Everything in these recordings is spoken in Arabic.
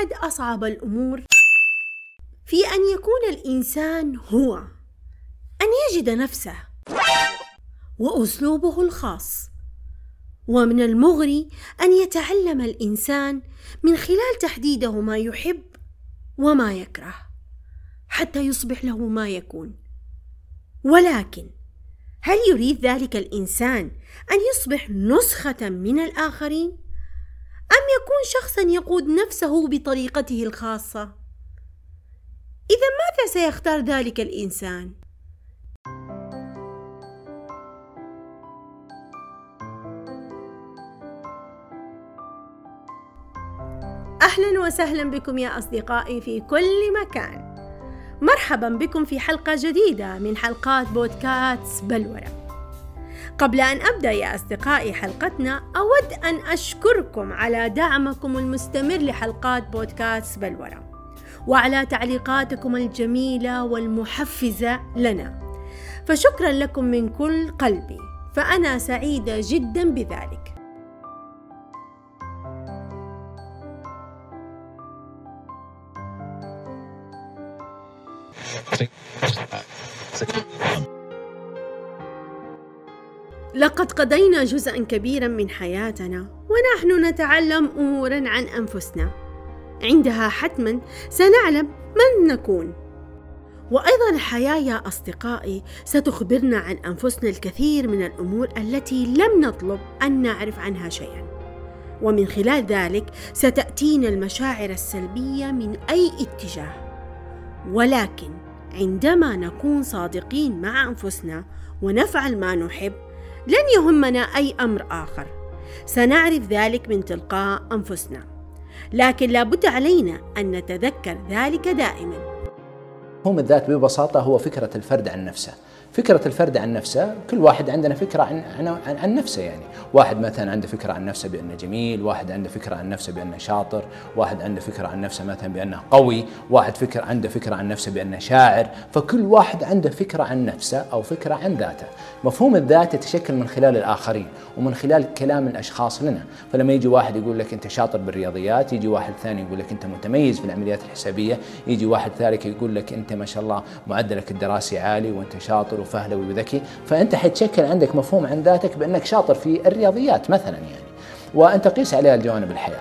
أحد أصعب الأمور في أن يكون الإنسان هو أن يجد نفسه وأسلوبه الخاص ومن المغري أن يتعلم الإنسان من خلال تحديده ما يحب وما يكره حتى يصبح له ما يكون ولكن هل يريد ذلك الإنسان أن يصبح نسخة من الآخرين؟ أم يكون شخصا يقود نفسه بطريقته الخاصة؟ إذا ماذا سيختار ذلك الإنسان؟ أهلا وسهلا بكم يا أصدقائي في كل مكان مرحبا بكم في حلقة جديدة من حلقات بودكاست بلورة قبل أن أبدأ يا أصدقائي حلقتنا أود أن أشكركم على دعمكم المستمر لحلقات بودكاست بلورة وعلى تعليقاتكم الجميلة والمحفزة لنا. فشكرا لكم من كل قلبي فأنا سعيدة جدا بذلك. لقد قضينا جزءا كبيرا من حياتنا ونحن نتعلم امورا عن أنفسنا. عندها حتما سنعلم من نكون. وأيضا الحياة يا أصدقائي ستخبرنا عن أنفسنا الكثير من الأمور التي لم نطلب أن نعرف عنها شيئا. ومن خلال ذلك ستأتينا المشاعر السلبية من أي اتجاه. ولكن عندما نكون صادقين مع أنفسنا ونفعل ما نحب لن يهمنا أي أمر آخر. سنعرف ذلك من تلقاء أنفسنا. لكن لابد علينا أن نتذكر ذلك دائما. مفهوم الذات ببساطة هو فكرة الفرد عن نفسه. فكرة الفرد عن نفسه كل واحد عندنا فكرة عن, عن, عن نفسه يعني. واحد مثلا عنده فكرة عن نفسه بأنه جميل واحد عنده فكرة عن نفسه بأنه شاطر واحد عنده فكرة عن نفسه مثلا بأنه قوي واحد فكر عنده فكرة عن نفسه بأنه شاعر. فكل واحد عنده فكرة عن نفسه أو فكرة عن ذاته. مفهوم الذات يتشكل من خلال الآخرين ومن خلال كلام الأشخاص لنا. فلما يجي واحد يقول لك أنت شاطر بالرياضيات يجي واحد ثاني يقول لك أنت متميز في العمليات الحسابية يجي واحد ثالث يقول لك أنت ما شاء الله معدلك الدراسي عالي وأنت شاطر وفهلوي وذكي فأنت حتشكل عندك مفهوم عن ذاتك بأنك شاطر في الرياضيات مثلا يعني وأنت قيس عليها الجوانب الحياة.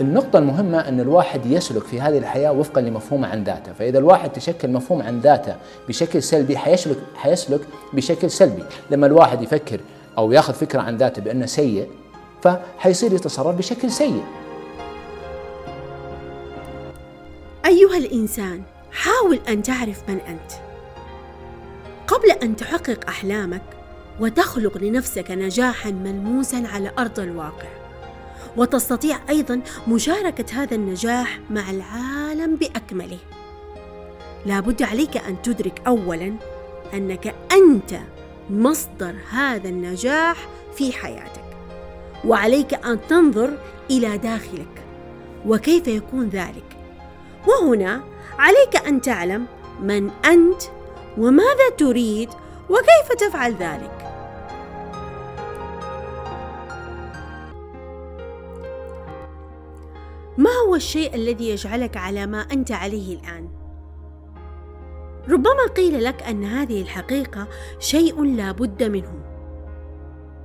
النقطة المهمة أن الواحد يسلك في هذه الحياة وفقا لمفهومه عن ذاته، فإذا الواحد تشكل مفهوم عن ذاته بشكل سلبي حيسلك حيسلك بشكل سلبي، لما الواحد يفكر أو يأخذ فكرة عن ذاته بأنه سيء فحيصير يتصرف بشكل سيء. أيها الإنسان حاول أن تعرف من أنت. قبل أن تحقق أحلامك وتخلق لنفسك نجاحا ملموسا على أرض الواقع. وتستطيع أيضا مشاركة هذا النجاح مع العالم بأكمله. لابد عليك أن تدرك اولا أنك أنت مصدر هذا النجاح في حياتك. وعليك أن تنظر إلى داخلك وكيف يكون ذلك. وهنا عليك أن تعلم من أنت وماذا تريد وكيف تفعل ذلك؟ ما هو الشيء الذي يجعلك على ما أنت عليه الآن؟ ربما قيل لك أن هذه الحقيقة شيء لا بد منه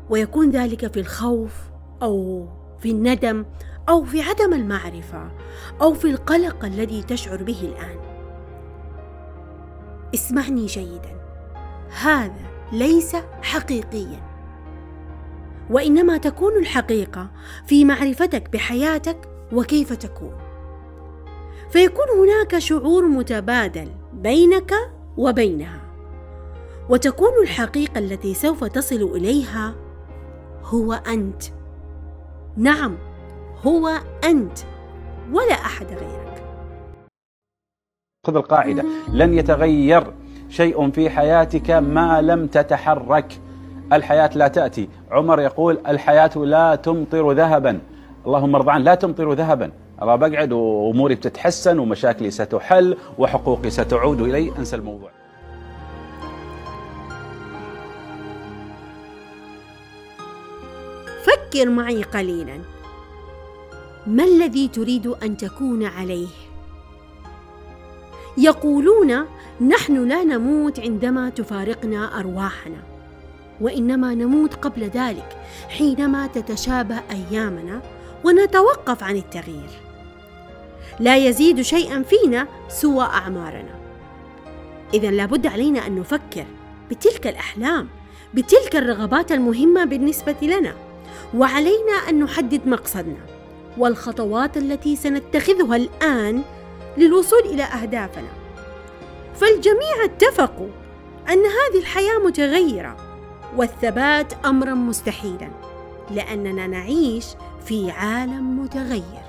ويكون ذلك في الخوف أو في الندم أو في عدم المعرفة أو في القلق الذي تشعر به الآن. اسمعني جيدا. هذا ليس حقيقيا. وإنما تكون الحقيقة في معرفتك بحياتك وكيف تكون. فيكون هناك شعور متبادل بينك وبينها. وتكون الحقيقة التي سوف تصل إليها هو أنت. نعم هو أنت ولا أحد غيرك. خذ القاعدة. لن يتغير شيء في حياتك ما لم تتحرك. الحياة لا تأتي. عمر يقول الحياة لا تمطر ذهبا. اللهم ارضى عنه لا تمطر ذهبا. أبغى بقعد وأموري بتتحسن ومشاكلي ستحل وحقوقي ستعود إلي. أنسى الموضوع. فكر معي قليلا. ما الذي تريد أن تكون عليه؟ يقولون نحن لا نموت عندما تفارقنا أرواحنا وإنما نموت قبل ذلك حينما تتشابه أيامنا ونتوقف عن التغيير. لا يزيد شيئا فينا سوى أعمارنا. اذا لابد علينا أن نفكر بتلك الأحلام بتلك الرغبات المهمة بالنسبة لنا وعلينا أن نحدد مقصدنا والخطوات التي سنتخذها الآن للوصول إلى أهدافنا. فالجميع اتفقوا أن هذه الحياة متغيرة والثبات أمرا مستحيلا لأننا نعيش في عالم متغير.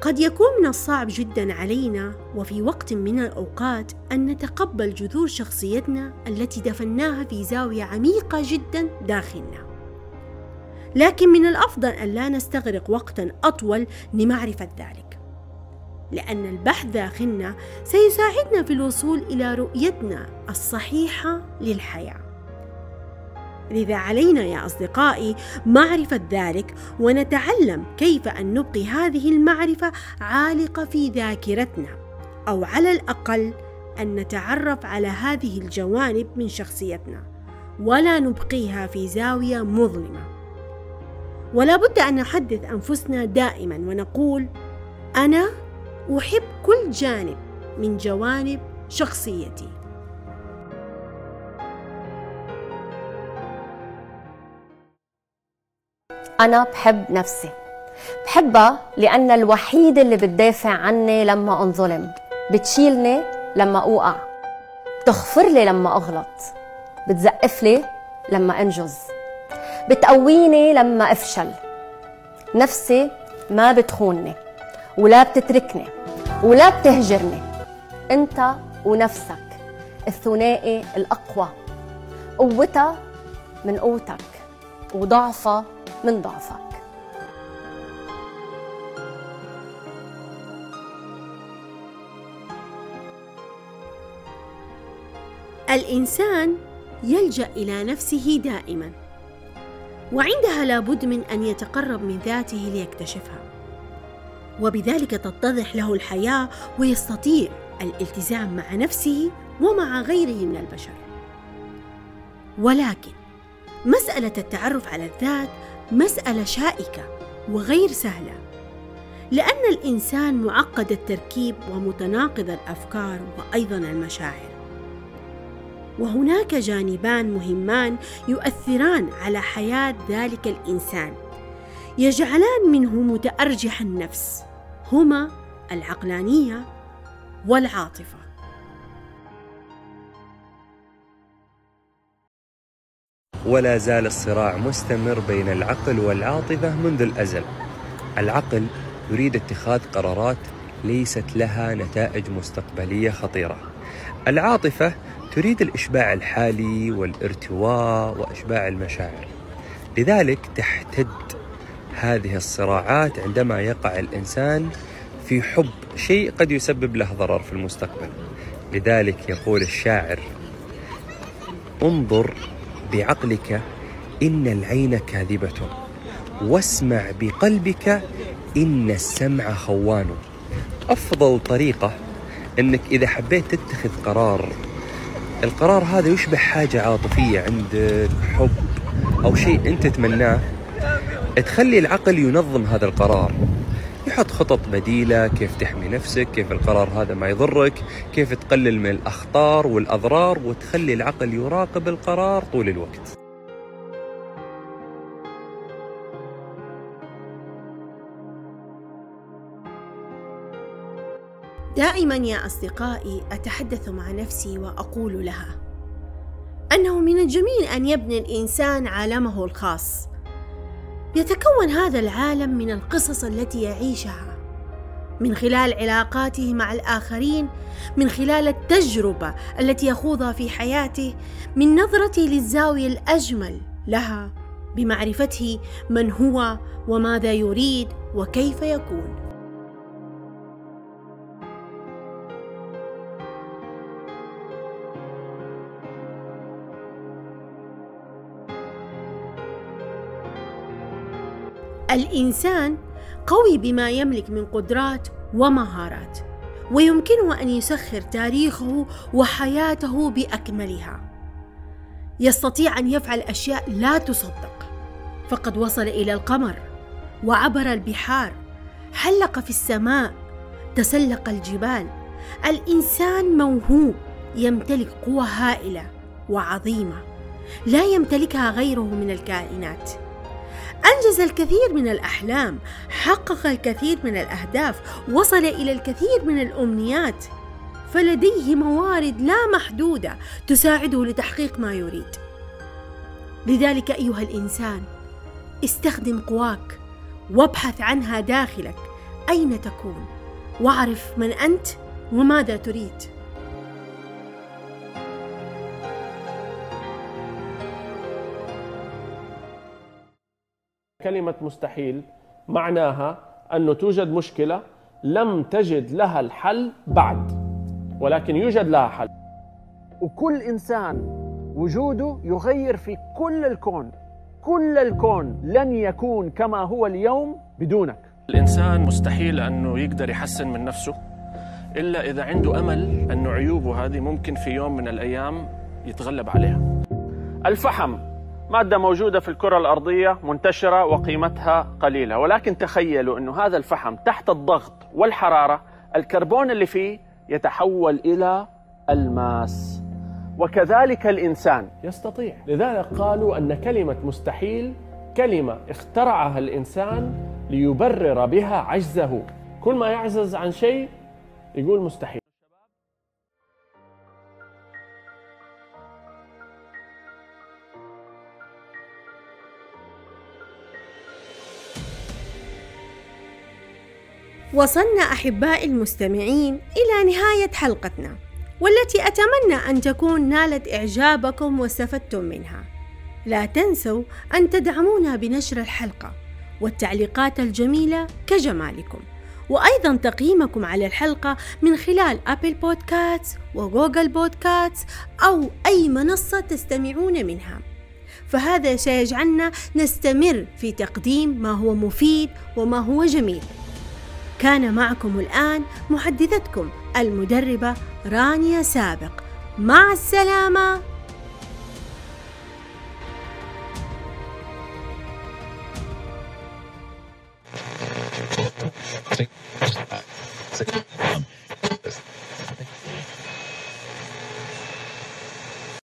قد يكون من الصعب جدا علينا وفي وقت من الأوقات أن نتقبل جذور شخصيتنا التي دفناها في زاوية عميقة جدا داخلنا. لكن من الأفضل أن لا نستغرق وقتا أطول لمعرفة ذلك. لأن البحث داخلنا سيساعدنا في الوصول إلى رؤيتنا الصحيحة للحياة. لذا علينا يا أصدقائي معرفة ذلك ونتعلم كيف أن نبقي هذه المعرفة عالقة في ذاكرتنا أو على الأقل أن نتعرف على هذه الجوانب من شخصيتنا ولا نبقيها في زاوية مظلمة. ولا بد أن نحدث أنفسنا دائما ونقول أنا أحب كل جانب من جوانب شخصيتي. أنا بحب نفسي. بحبها لأن الوحيدة اللي بتدافع عني لما أنظلم بتشيلني لما أوقع بتغفر لي لما أغلط بتزقف لي لما أنجز. بتقويني لما أفشل. نفسي ما بتخونني ولا بتتركني ولا بتهجرني. أنت ونفسك الثنائي الأقوى. قوتها من قوتك وضعفها من ضعفك. الإنسان يلجأ إلى نفسه دائما. وعندها لابد من أن يتقرب من ذاته ليكتشفها. وبذلك تتضح له الحياة ويستطيع الالتزام مع نفسه ومع غيره من البشر. ولكن مسألة التعرف على الذات مسألة شائكة وغير سهلة لأن الإنسان معقد التركيب ومتناقض الأفكار وأيضا المشاعر. وهناك جانبان مهمان يؤثران على حياة ذلك الإنسان يجعلان منه متأرجح النفس هما العقلانية والعاطفة ولا زال الصراع مستمر بين العقل والعاطفة منذ الأزل. العقل يريد اتخاذ قرارات ليست لها نتائج مستقبلية خطيرة. العاطفة تريد الإشباع الحالي والارتواء وإشباع المشاعر. لذلك تحتد هذه الصراعات عندما يقع الإنسان في حب شيء قد يسبب له ضرر في المستقبل. لذلك يقول الشاعر: انظر بعقلك إن العين كاذبة واسمع بقلبك إن السمع خوان أفضل طريقة أنك إذا حبيت تتخذ قرار القرار هذا يشبه حاجة عاطفية عندك حب أو شيء أنت تتمناه. تخلي العقل ينظم هذا القرار. يحط خطط بديلة كيف تحمي نفسك كيف القرار هذا ما يضرك كيف تقلل من الأخطار والأضرار وتخلي العقل يراقب القرار طول الوقت. دائما يا أصدقائي أتحدث مع نفسي وأقول لها أنه من الجميل أن يبني الإنسان عالمه الخاص. يتكون هذا العالم من القصص التي يعيشها من خلال علاقاته مع الآخرين من خلال التجربة التي يخوضها في حياته من نظرته للزاوية الأجمل لها بمعرفته من هو وماذا يريد وكيف يكون. الإنسان قوي بما يملك من قدرات ومهارات ويمكنه أن يسخر تاريخه وحياته بأكملها. يستطيع أن يفعل أشياء لا تصدق. فقد وصل إلى القمر وعبر البحار حلق في السماء تسلق الجبال. الإنسان موهوب يمتلك قوة هائلة وعظيمة لا يمتلكها غيره من الكائنات. أنجز الكثير من الأحلام حقق الكثير من الأهداف وصل إلى الكثير من الأمنيات. فلديه موارد لا محدودة تساعده لتحقيق ما يريد. لذلك أيها الإنسان استخدم قواك وابحث عنها داخلك. أين تكون؟ واعرف من أنت وماذا تريد. كلمة مستحيل معناها أنه توجد مشكلة لم تجد لها الحل بعد ولكن يوجد لها حل. وكل إنسان وجوده يغير في كل الكون كل الكون لن يكون كما هو اليوم بدونك. الإنسان مستحيل أنه يقدر يحسن من نفسه إلا إذا عنده أمل أنه عيوبه هذه ممكن في يوم من الأيام يتغلب عليها. الفحم مادة موجودة في الكرة الأرضية منتشرة وقيمتها قليلة. ولكن تخيلوا أنه هذا الفحم تحت الضغط والحرارة الكربون اللي فيه يتحول إلى الماس. وكذلك الإنسان. يستطيع. لذلك قالوا أن كلمة مستحيل كلمة اخترعها الإنسان ليبرر بها عجزه. كل ما يعزز عن شيء يقول مستحيل. وصلنا أحبائي المستمعين إلى نهاية حلقتنا والتي أتمنى أن تكون نالت إعجابكم واستفدتم منها. لا تنسوا أن تدعمونا بنشر الحلقة والتعليقات الجميلة كجمالكم وأيضا تقييمكم على الحلقة من خلال أبل بودكاست وجوجل بودكاست أو أي منصة تستمعون منها. فهذا سيجعلنا نستمر في تقديم ما هو مفيد وما هو جميل. كان معكم الآن محدثتكم المدربة رانيا سابق. مع السلامة.